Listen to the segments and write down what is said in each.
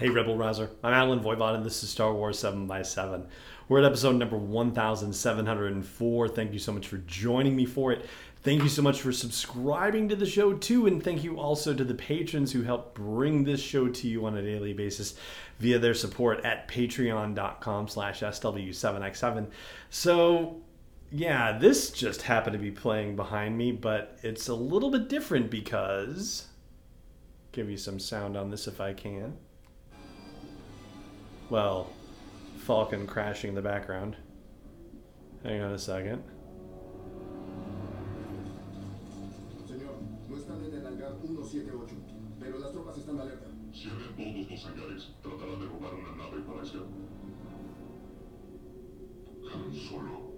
Hey, Rebel Rouser. I'm Allen Voivod, and this is Star Wars 7 by 7 We're at episode number 1704. Thank you so much for joining me for it. Thank you so much for subscribing to the show, too, and thank you also to the patrons who help bring this show to you on a daily basis via their support at patreon.com slash SW7X7. So, yeah, this just happened to be playing behind me, but it's a little bit different because... Give you some sound on this if I can well, Falcon crashing in the background. Hang on a second. Señor, no están en el hangar 178, pero las tropas están alerta. Cierren todos los hangares. Tratarán de robar una nave para escapar. Han Solo.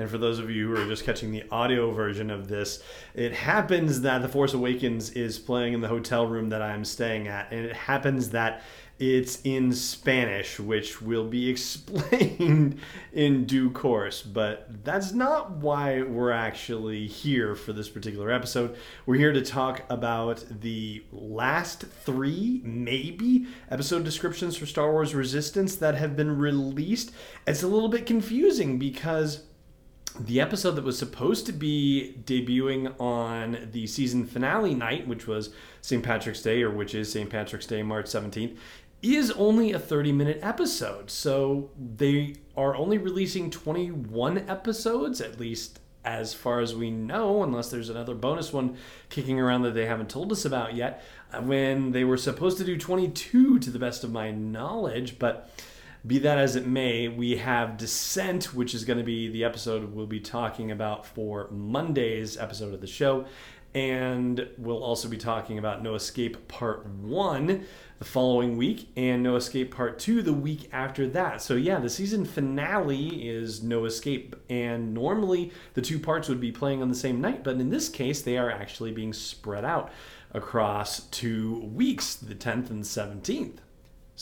And for those of you who are just catching the audio version of this, it happens that The Force Awakens is playing in the hotel room that I'm staying at. And it happens that it's in Spanish, which will be explained in due course. But that's not why we're actually here for this particular episode. We're here to talk about the last three, maybe, episode descriptions for Star Wars Resistance that have been released. It's a little bit confusing because the episode that was supposed to be debuting on the season finale night, which was St. Patrick's Day, or which is St. Patrick's Day, March 17th, is only a 30 minute episode. So they are only releasing 21 episodes, at least as far as we know, unless there's another bonus one kicking around that they haven't told us about yet, uh, when they were supposed to do 22 to the best of my knowledge. But be that as it may, we have Descent, which is going to be the episode we'll be talking about for Monday's episode of the show. And we'll also be talking about No Escape Part 1 the following week and No Escape Part 2 the week after that. So, yeah, the season finale is No Escape. And normally the two parts would be playing on the same night, but in this case, they are actually being spread out across two weeks, the 10th and 17th.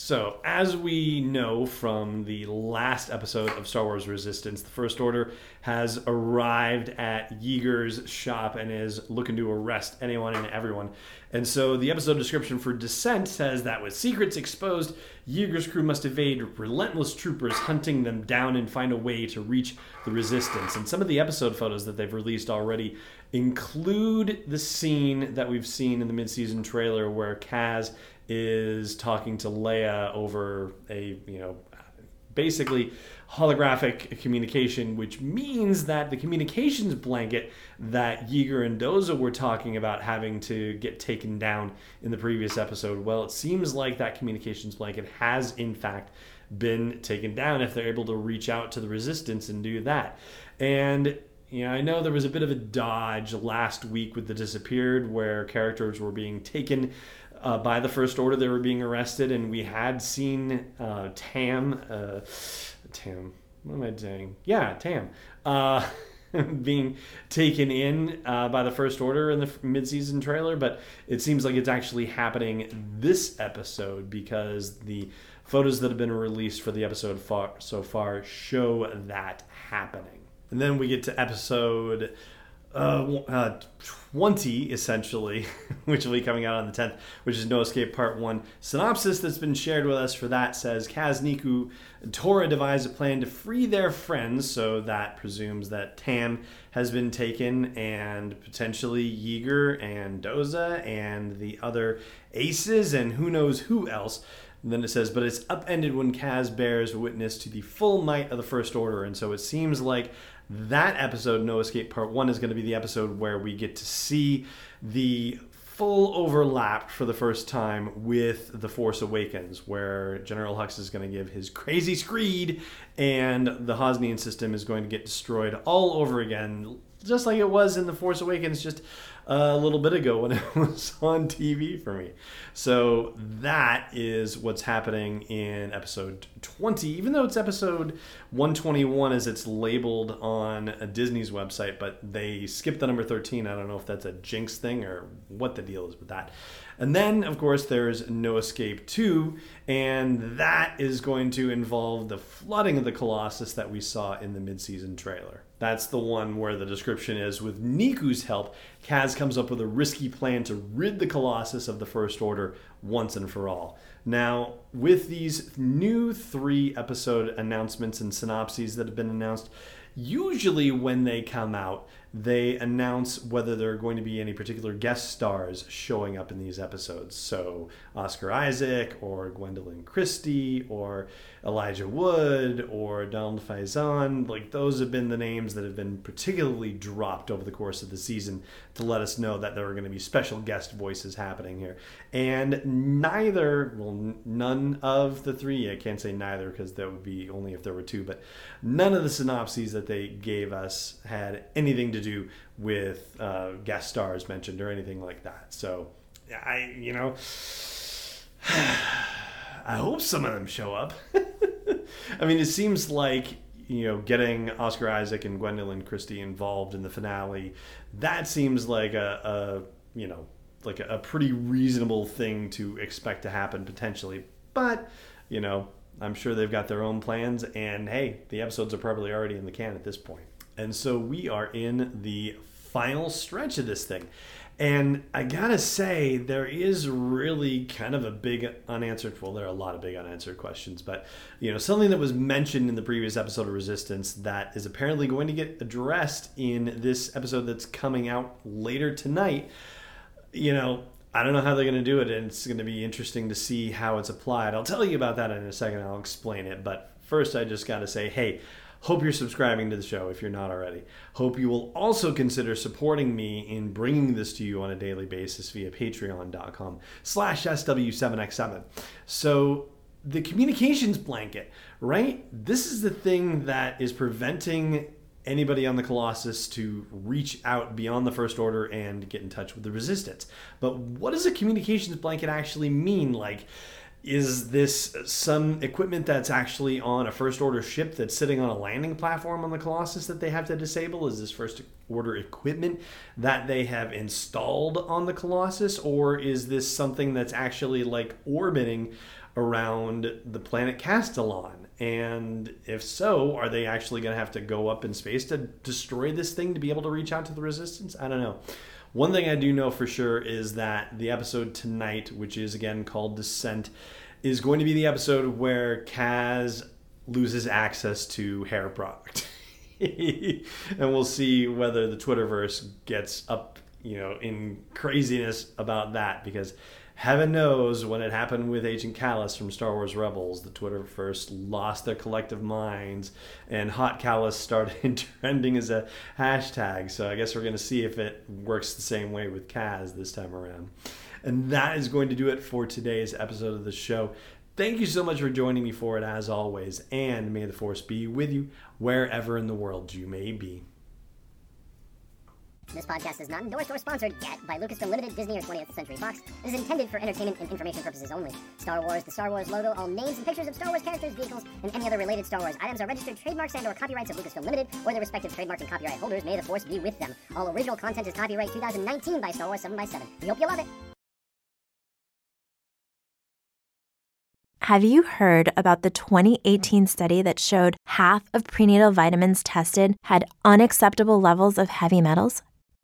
So, as we know from the last episode of Star Wars Resistance, the First Order has arrived at Yeager's shop and is looking to arrest anyone and everyone. And so, the episode description for Descent says that with secrets exposed, Yeager's crew must evade relentless troopers hunting them down and find a way to reach the Resistance. And some of the episode photos that they've released already include the scene that we've seen in the mid season trailer where Kaz is talking to Leia over a, you know, basically holographic communication, which means that the communications blanket that Yeager and Doza were talking about having to get taken down in the previous episode, well, it seems like that communications blanket has, in fact, been taken down if they're able to reach out to the resistance and do that. And you know, I know there was a bit of a dodge last week with the disappeared where characters were being taken uh, by the First Order. They were being arrested, and we had seen uh, Tam, uh, Tam, what am I saying? Yeah, Tam, uh, being taken in uh, by the First Order in the mid-season trailer. But it seems like it's actually happening this episode because the photos that have been released for the episode far, so far show that happening. And then we get to episode uh, uh, 20 essentially, which will be coming out on the 10th, which is No Escape Part 1. Synopsis that's been shared with us for that says Kaz Neeku Torra devise a plan to free their friends, so that presumes that Tam has been taken and potentially Yeager and Doza and the other aces and who knows who else. And then it says, but it's upended when Kaz bears witness to the full might of the First Order. And so it seems like that episode, No Escape Part 1, is going to be the episode where we get to see the full overlap for the first time with The Force Awakens, where General Hux is going to give his crazy screed and the Hosnian system is going to get destroyed all over again, just like it was in The Force Awakens just a little bit ago when it was on TV for me. So that is what's happening in episode 20, even though it's episode 121 as it's labeled on Disney's website, but they skipped the number 13. I don't know if that's a jinx thing or what the deal is with that. And then, of course, there's No Escape 2, and that is going to involve the flooding of the Colossus that we saw in the mid-season trailer. That's the one where the description is with Neeku's help, Kaz comes up with a risky plan to rid the Colossus of the First Order once and for all. Now, with these new three episode announcements and synopses that have been announced, usually when they come out, they announce whether there are going to be any particular guest stars showing up in these episodes. So, Oscar Isaac, or Gwendoline Christie, or Elijah Wood, or Donald Faison. Like, those have been the names that have been particularly dropped over the course of the season to let us know that there are going to be special guest voices happening here. And neither, well, none of the three, I can't say neither because that would be only if there were two, but none of the synopses that they gave us had anything to do with uh, guest stars mentioned or anything like that. So, I, you know, I hope some of them show up. I mean, it seems like you know, getting Oscar Isaac and Gwendoline Christie involved in the finale, that seems like a, a you know, like a, a, pretty reasonable thing to expect to happen potentially. But, you know, I'm sure they've got their own plans, and hey, the episodes are probably already in the can at this point. And so we are in the final stretch of this thing. And I gotta say, there is really kind of a big unanswered. Well, there are a lot of big unanswered questions, but you know, something that was mentioned in the previous episode of Resistance that is apparently going to get addressed in this episode that's coming out later tonight. You know, I don't know how they're going to do it, and it's going to be interesting to see how it's applied. I'll tell you about that in a second. I'll explain it, but first, I just got to say, hey. Hope you're subscribing to the show if you're not already. Hope you will also consider supporting me in bringing this to you on a daily basis via patreon.com slash SW7X7. So the communications blanket, right? This is the thing that is preventing anybody on the Colossus to reach out beyond the First Order and get in touch with the Resistance. But what does a communications blanket actually mean? Like, is this some equipment that's actually on a first order ship that's sitting on a landing platform on the Colossus that they have to disable? Is this first order equipment that they have installed on the Colossus? Or is this something that's actually like orbiting around the planet Castilon? And if so, are they actually going to have to go up in space to destroy this thing to be able to reach out to the Resistance? I don't know. One thing I do know for sure is that the episode tonight, which is again called Descent, is going to be the episode where Kaz loses access to hair product. and we'll see whether the Twitterverse gets up, you know, in craziness about that because heaven knows when it happened with Agent Kallus from Star Wars Rebels, the Twitterverse lost their collective minds and Hot Kallus started trending as a hashtag. So I guess we're going to see if it works the same way with Kaz this time around. And that is going to do it for today's episode of the show. Thank you so much for joining me for it as always, and may the force be with you wherever in the world you may be. This podcast is not endorsed or sponsored yet by Lucasfilm Limited, Disney, or 20th Century Fox. It is intended for entertainment and information purposes only. Star Wars, the Star Wars logo, all names and pictures of Star Wars characters, vehicles, and any other related Star Wars items are registered trademarks and or copyrights of Lucasfilm Limited or their respective trademark and copyright holders. May the force be with them. All original content is copyright 2019 by Star Wars 7x7. We hope you love it. Have you heard about the 2018 study that showed half of prenatal vitamins tested had unacceptable levels of heavy metals?